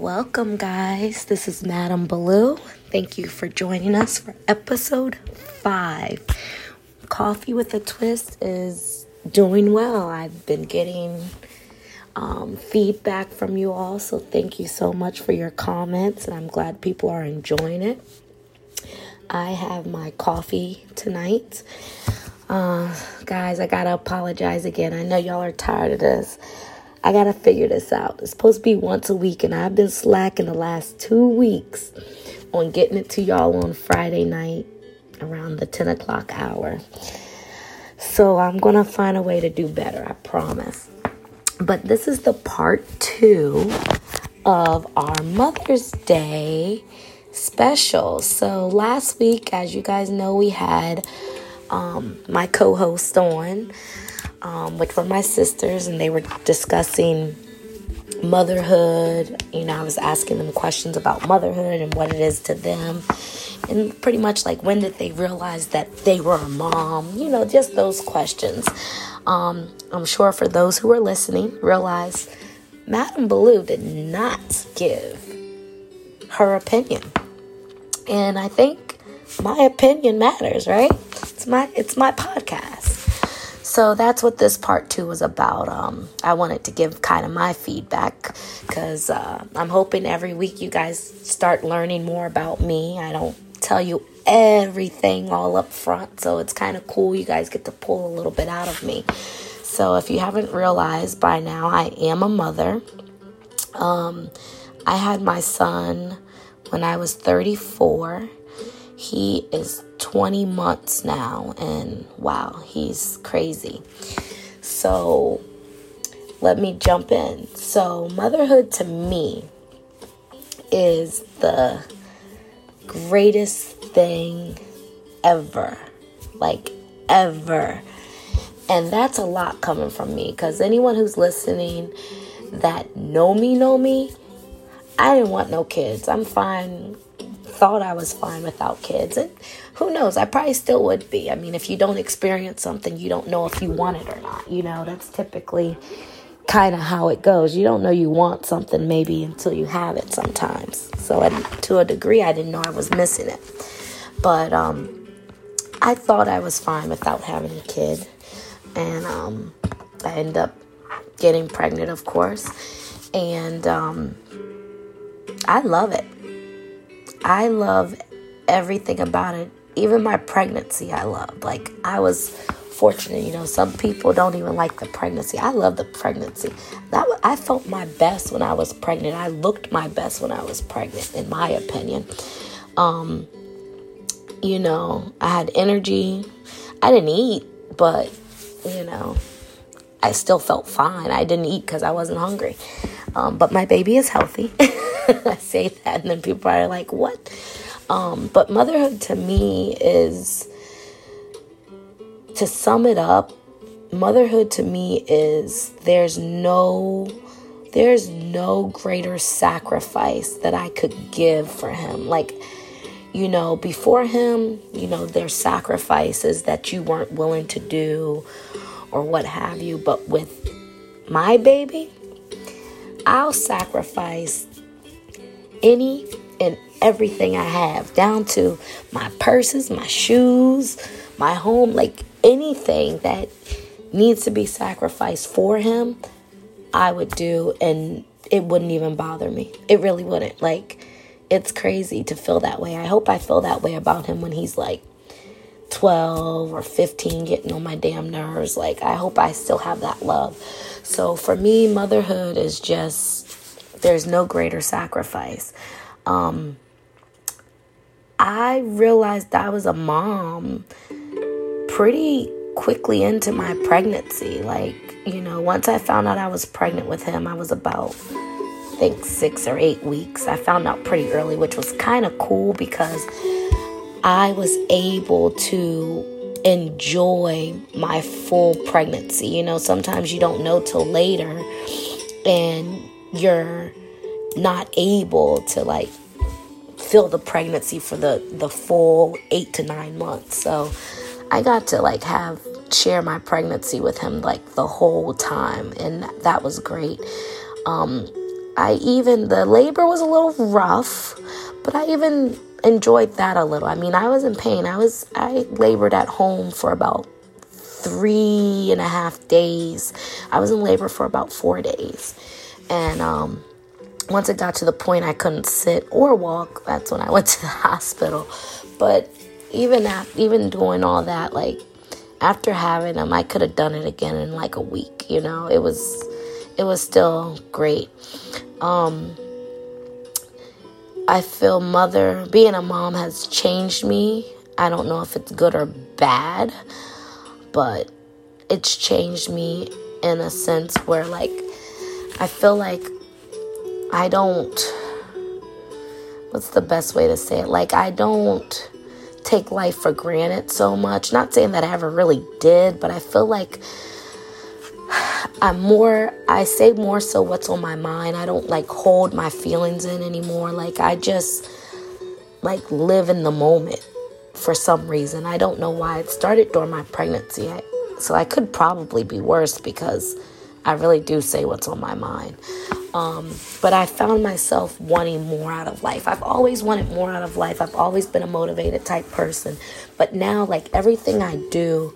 Welcome, guys. This is Madam Baloo. Thank you for joining us for episode five. Coffee with a Twist is doing well. I've been getting um, feedback from you all, so thank you so much for your comments, and I'm glad people are enjoying it. I have my coffee tonight. Uh, guys, I gotta apologize again. I know y'all are tired of this. I gotta figure this out. It's supposed to be once a week, and I've been slacking the last two weeks on getting it to y'all on Friday night around the 10 o'clock hour. So I'm gonna find a way to do better, I promise. But this is the part two of our Mother's Day special. So last week, as you guys know, we had um, my co host on, um, which were my sisters, and they were discussing motherhood. You know, I was asking them questions about motherhood and what it is to them. And pretty much like when did they realize that they were a mom? You know, just those questions. Um, I'm sure for those who are listening, realize Madame Baloo did not give her opinion. And I think my opinion matters, right? It's my it's my podcast. So that's what this part two was about. Um, I wanted to give kind of my feedback because uh, I'm hoping every week you guys start learning more about me. I don't tell you everything all up front, so it's kind of cool. You guys get to pull a little bit out of me. So if you haven't realized by now, I am a mother. Um, I had my son when I was 34. He is 20 months now, and wow, he's crazy. So, let me jump in. So, motherhood to me is the greatest thing ever. Like, ever. And that's a lot coming from me because anyone who's listening that know me, know me, I didn't want no kids. I'm fine. Thought I was fine without kids. And who knows? I probably still would be. I mean, if you don't experience something, you don't know if you want it or not. You know, that's typically kind of how it goes. You don't know you want something maybe until you have it sometimes. So, to a degree, I didn't know I was missing it. But um, I thought I was fine without having a kid. And um, I ended up getting pregnant, of course. And um, I love it. I love everything about it. Even my pregnancy, I love. Like, I was fortunate, you know, some people don't even like the pregnancy. I love the pregnancy. That I felt my best when I was pregnant. I looked my best when I was pregnant, in my opinion. Um, you know, I had energy. I didn't eat, but, you know, I still felt fine. I didn't eat because I wasn't hungry. Um, but my baby is healthy. I say that, and then people are like, what? Um, but motherhood to me is, to sum it up, motherhood to me is there's no there's no greater sacrifice that I could give for him. Like, you know, before him, you know, there's sacrifices that you weren't willing to do or what have you. But with my baby, I'll sacrifice any and everything I have, down to my purses, my shoes, my home, like anything that needs to be sacrificed for him, I would do, and it wouldn't even bother me. It really wouldn't. Like, it's crazy to feel that way. I hope I feel that way about him when he's like 12 or 15 getting on my damn nerves. Like, I hope I still have that love. So, for me, motherhood is just, there's no greater sacrifice. Um, I realized I was a mom pretty quickly into my pregnancy. Like, you know, once I found out I was pregnant with him, I was about, I think, six or eight weeks. I found out pretty early, which was kind of cool because I was able to enjoy my full pregnancy. You know, sometimes you don't know till later and you're not able to like feel the pregnancy for the the full 8 to 9 months. So I got to like have share my pregnancy with him like the whole time and that was great. Um I even, the labor was a little rough, but I even enjoyed that a little. I mean, I was in pain. I was, I labored at home for about three and a half days. I was in labor for about four days. And, um, once it got to the point I couldn't sit or walk, that's when I went to the hospital. But even after, even doing all that, like after having them, I could have done it again in like a week. You know, it was it was still great. Um, I feel mother being a mom has changed me. I don't know if it's good or bad, but it's changed me in a sense where like I feel like I don't what's the best way to say it? Like I don't take life for granted so much. Not saying that I ever really did, but I feel like I'm more, I say more so what's on my mind. I don't like hold my feelings in anymore. Like I just like live in the moment for some reason. I don't know why. It started during my pregnancy. I, so I could probably be worse because I really do say what's on my mind. Um, but I found myself wanting more out of life. I've always wanted more out of life. I've always been a motivated type person. But now, like everything I do,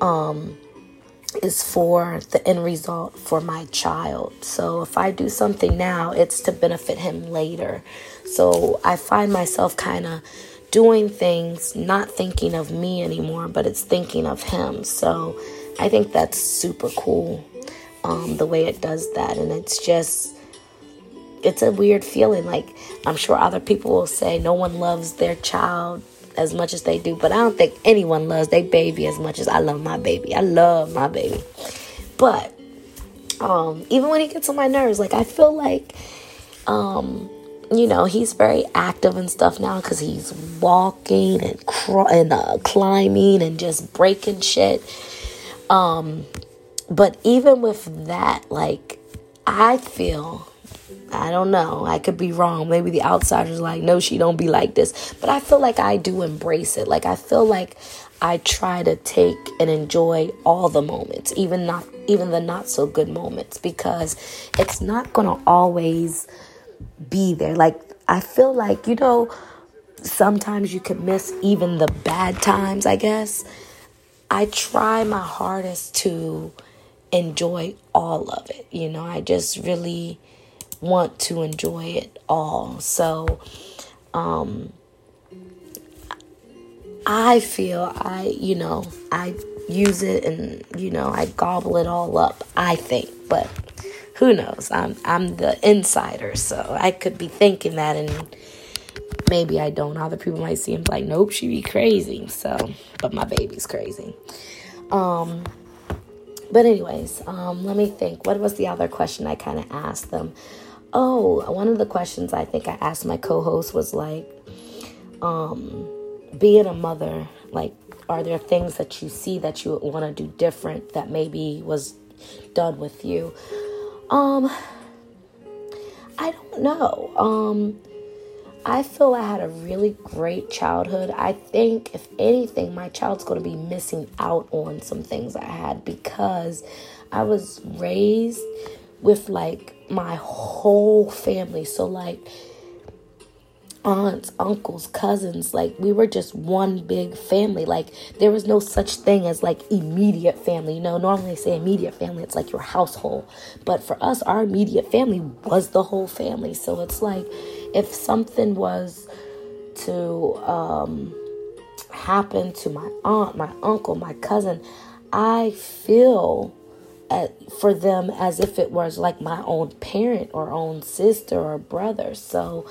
um, is for the end result for my child. So if I do something now, it's to benefit him later. So I find myself kind of doing things not thinking of me anymore, but it's thinking of him. So I think that's super cool um, the way it does that. And it's just, it's a weird feeling. Like, I'm sure other people will say no one loves their child as much as they do, but I don't think anyone loves their baby as much as I love my baby. I love my baby. But, um, even when he gets on my nerves, like, I feel like, um, you know, he's very active and stuff now because he's walking and, cr- and uh, climbing and just breaking shit. Um, but even with that, like, I feel, I don't know, I could be wrong. Maybe the outsiders like, no, she don't be like this. But I feel like I do embrace it. Like, I feel like I try to take and enjoy all the moments, even not even the not so good moments, because it's not gonna always be there. Like I feel like, you know, sometimes you can miss even the bad times, I guess. I try my hardest to enjoy all of it. You know, I just really want to enjoy it all. So, um, I feel I, you know, I use it and, you know, I gobble it all up, I think, but who knows? I'm I'm the insider, so I could be thinking that and maybe I don't. Other people might see him like, nope, she be crazy. So, but my baby's crazy. Um but, anyways, um, let me think. What was the other question I kind of asked them? Oh, one of the questions I think I asked my co host was like, um, being a mother, like, are there things that you see that you want to do different that maybe was done with you? Um, I don't know. Um, I feel I had a really great childhood. I think, if anything, my child's going to be missing out on some things I had because I was raised with like my whole family. So, like, aunts, uncles, cousins, like we were just one big family. Like there was no such thing as like immediate family. You know, normally they say immediate family, it's like your household. But for us, our immediate family was the whole family. So it's like if something was to um, happen to my aunt, my uncle, my cousin, I feel at, for them as if it was like my own parent or own sister or brother. So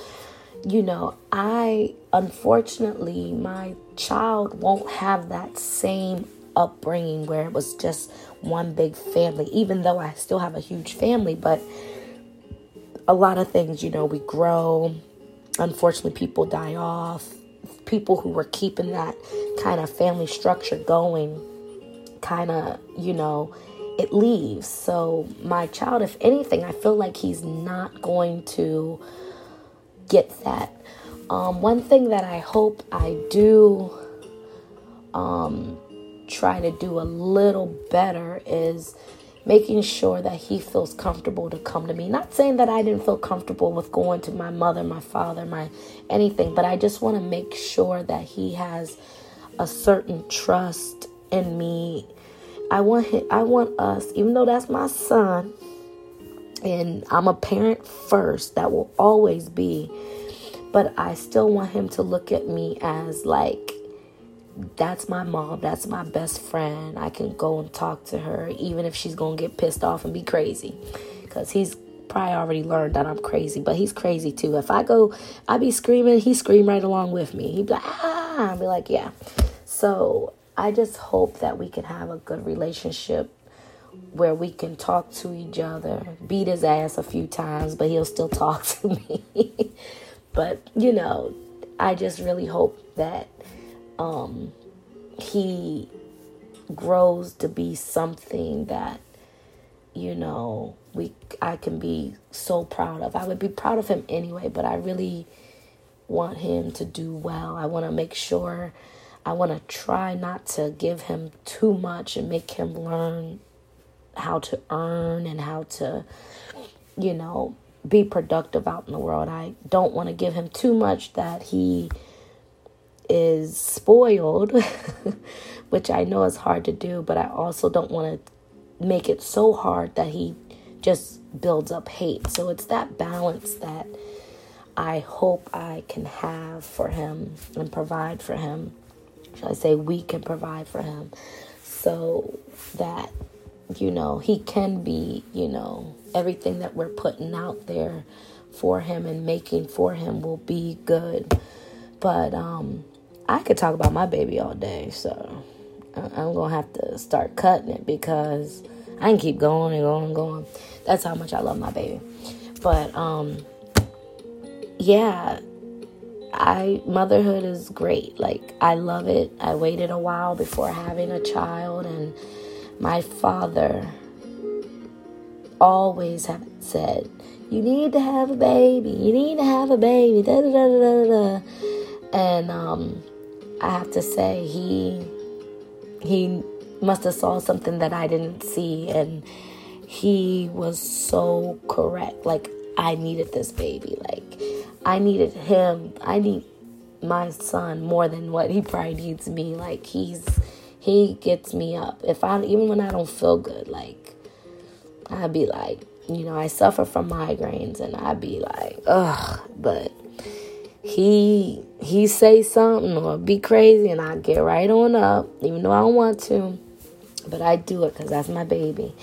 you know, I unfortunately, my child won't have that same upbringing where it was just one big family, even though I still have a huge family. But a lot of things, you know, we grow. Unfortunately, people die off. People who were keeping that kind of family structure going kind of, you know, it leaves. So, my child, if anything, I feel like he's not going to get that. Um, one thing that I hope I do um, try to do a little better is making sure that he feels comfortable to come to me. Not saying that I didn't feel comfortable with going to my mother, my father, my anything, but I just want to make sure that he has a certain trust in me. I want him, I want us, even though that's my son, and I'm a parent first, that will always be, but I still want him to look at me as like that's my mom. That's my best friend. I can go and talk to her, even if she's going to get pissed off and be crazy. Because he's probably already learned that I'm crazy, but he's crazy too. If I go, I be screaming, he scream right along with me. He'd be like, ah, I'd be like, yeah. So I just hope that we can have a good relationship where we can talk to each other, beat his ass a few times, but he'll still talk to me. but, you know, I just really hope that um, he grows to be something that you know we I can be so proud of. I would be proud of him anyway, but I really want him to do well. I want to make sure I want to try not to give him too much and make him learn how to earn and how to you know be productive out in the world. I don't want to give him too much that he is spoiled, which I know is hard to do, but I also don't want to make it so hard that he just builds up hate. So it's that balance that I hope I can have for him and provide for him. Should I say we can provide for him so that, you know, he can be, you know, everything that we're putting out there for him and making for him will be good. But um I could talk about my baby all day, so I'm gonna have to start cutting it because I can keep going and going and going. That's how much I love my baby. But um, yeah, I motherhood is great. Like I love it. I waited a while before having a child, and my father always have said, "You need to have a baby. You need to have a baby." Da da da da da. And um, I have to say he he must have saw something that I didn't see and he was so correct. Like I needed this baby. Like I needed him. I need my son more than what he probably needs me. Like he's he gets me up. If I even when I don't feel good, like I'd be like, you know, I suffer from migraines and I'd be like, ugh, but he he say something or be crazy and I get right on up, even though I don't want to. But I do it because that's my baby.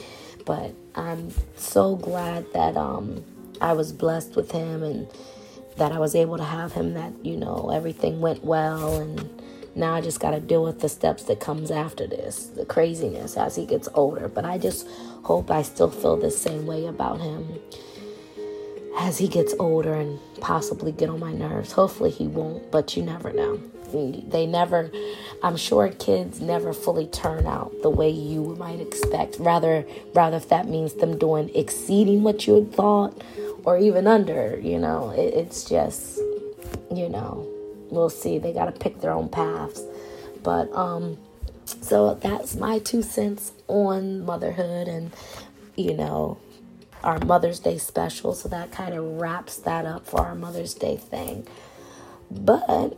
But I'm so glad that um I was blessed with him and that I was able to have him that, you know, everything went well and now I just got to deal with the steps that comes after this, the craziness as he gets older. But I just hope I still feel the same way about him as he gets older and possibly get on my nerves. Hopefully he won't, but you never know. They never, I'm sure kids never fully turn out the way you might expect. Rather, rather if that means them doing exceeding what you had thought or even under, you know, it, it's just, you know, we'll see. They got to pick their own paths. But, um, so that's my two cents on motherhood and, you know, our Mother's Day special. So that kind of wraps that up for our Mother's Day thing. But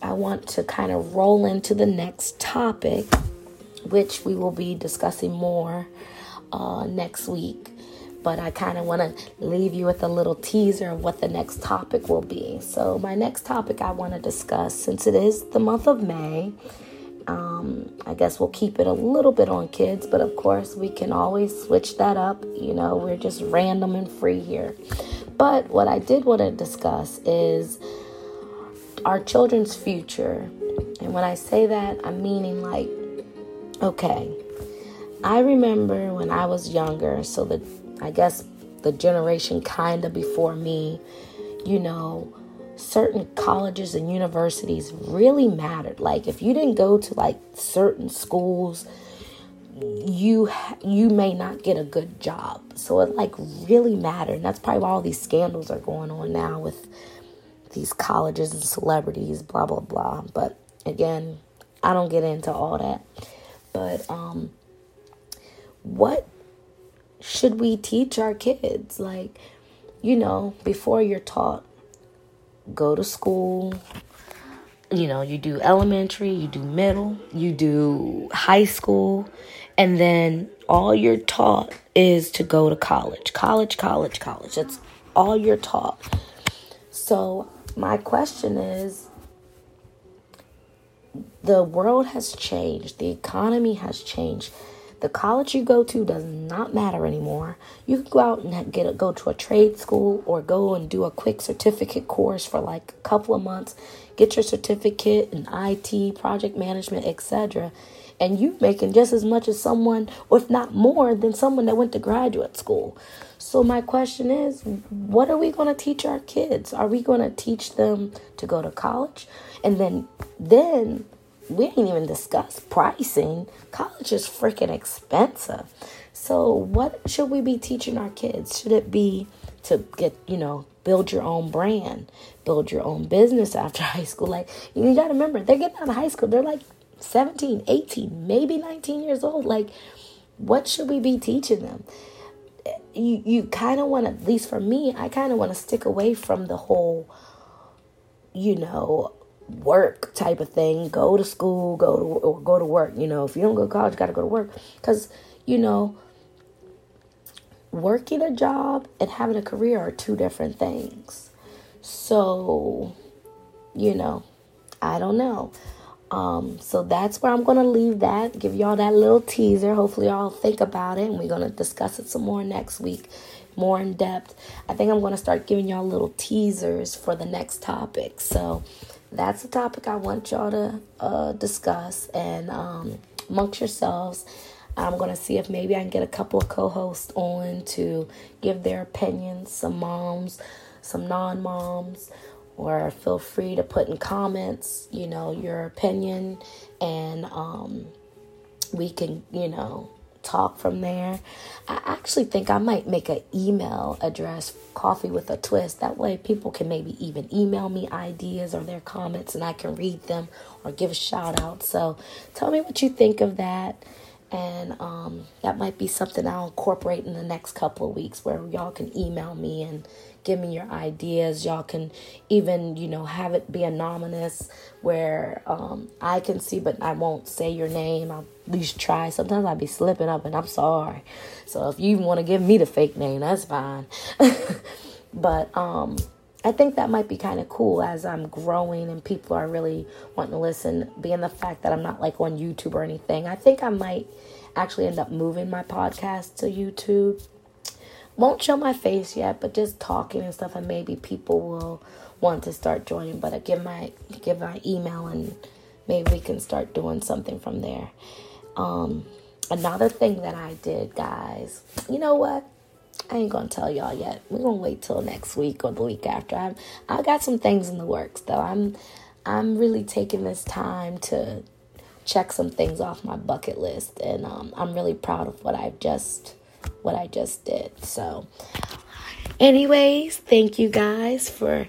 I want to kind of roll into the next topic, which we will be discussing more uh, next week. But I kind of want to leave you with a little teaser of what the next topic will be. So, my next topic I want to discuss, since it is the month of May, um, I guess we'll keep it a little bit on kids, but of course, we can always switch that up. You know, we're just random and free here. But what I did want to discuss is our children's future. And when I say that, I'm meaning like, okay, I remember when I was younger, so the, I guess the generation kind of before me, you know, certain colleges and universities really mattered. Like if you didn't go to like certain schools, you you may not get a good job. So it like really mattered. And that's probably why all these scandals are going on now with these colleges and celebrities, blah blah blah. But again, I don't get into all that. But um what should we teach our kids? Like, you know, before you're taught, go to school. You know, you do elementary, you do middle, you do high school, and then all you're taught is to go to college. College, college, college. That's all you're taught. So, my question is the world has changed, the economy has changed. The college you go to does not matter anymore. You can go out and get a, go to a trade school or go and do a quick certificate course for like a couple of months, get your certificate in IT, project management, etc. And you making just as much as someone, or if not more, than someone that went to graduate school. So my question is, what are we going to teach our kids? Are we going to teach them to go to college? And then then we didn't even discuss pricing. College is freaking expensive. So, what should we be teaching our kids? Should it be to get, you know, build your own brand, build your own business after high school? Like, you got to remember, they're getting out of high school. They're like 17, 18, maybe 19 years old. Like, what should we be teaching them? You, you kind of want to, at least for me, I kind of want to stick away from the whole, you know, work type of thing. Go to school, go to or go to work. You know, if you don't go to college, you got to go to work because you know working a job and having a career are two different things. So, you know, I don't know. Um, so that's where I'm gonna leave that. Give y'all that little teaser. Hopefully, y'all think about it, and we're gonna discuss it some more next week, more in depth. I think I'm gonna start giving y'all little teasers for the next topic. So that's a topic I want y'all to uh, discuss and um, amongst yourselves. I'm going to see if maybe I can get a couple of co hosts on to give their opinions, some moms, some non moms, or feel free to put in comments, you know, your opinion, and um, we can, you know, talk from there. I actually think I might make an email address, Coffee with a Twist. That way, people can maybe even email me ideas or their comments and I can read them or give a shout out. So, tell me what you think of that. And um, that might be something I'll incorporate in the next couple of weeks where y'all can email me and give me your ideas. Y'all can even, you know, have it be anonymous where um, I can see, but I won't say your name. I'll least try. Sometimes I'll be slipping up and I'm sorry. So if you want to give me the fake name, that's fine. but um, I think that might be kind of cool as I'm growing and people are really wanting to listen, being the fact that I'm not like on YouTube or anything. I think I might actually end up moving my podcast to YouTube won't show my face yet, but just talking and stuff, and maybe people will want to start joining. But I give my give my email, and maybe we can start doing something from there. Um, another thing that I did, guys, you know what? I ain't gonna tell y'all yet. We're gonna wait till next week or the week after. I'm, I got some things in the works though. I'm I'm really taking this time to check some things off my bucket list, and um, I'm really proud of what I've just what I just did. So, anyways, thank you guys for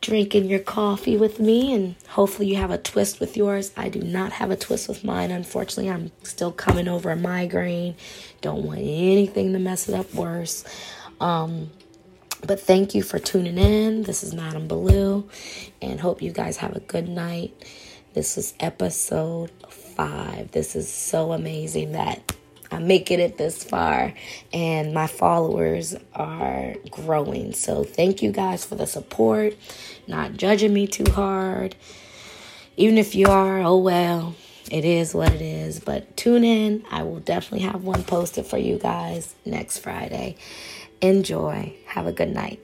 drinking your coffee with me and hopefully you have a twist with yours. I do not have a twist with mine. Unfortunately, I'm still coming over a migraine. Don't want anything to mess it up worse. Um, but thank you for tuning in. This is Madam Baloo and hope you guys have a good night. This is episode 5. This is so amazing that I'm making it this far and my followers are growing. So thank you guys for the support, not judging me too hard. Even if you are, oh well, it is what it is. But tune in. I will definitely have one posted for you guys next Friday. Enjoy. Have a good night.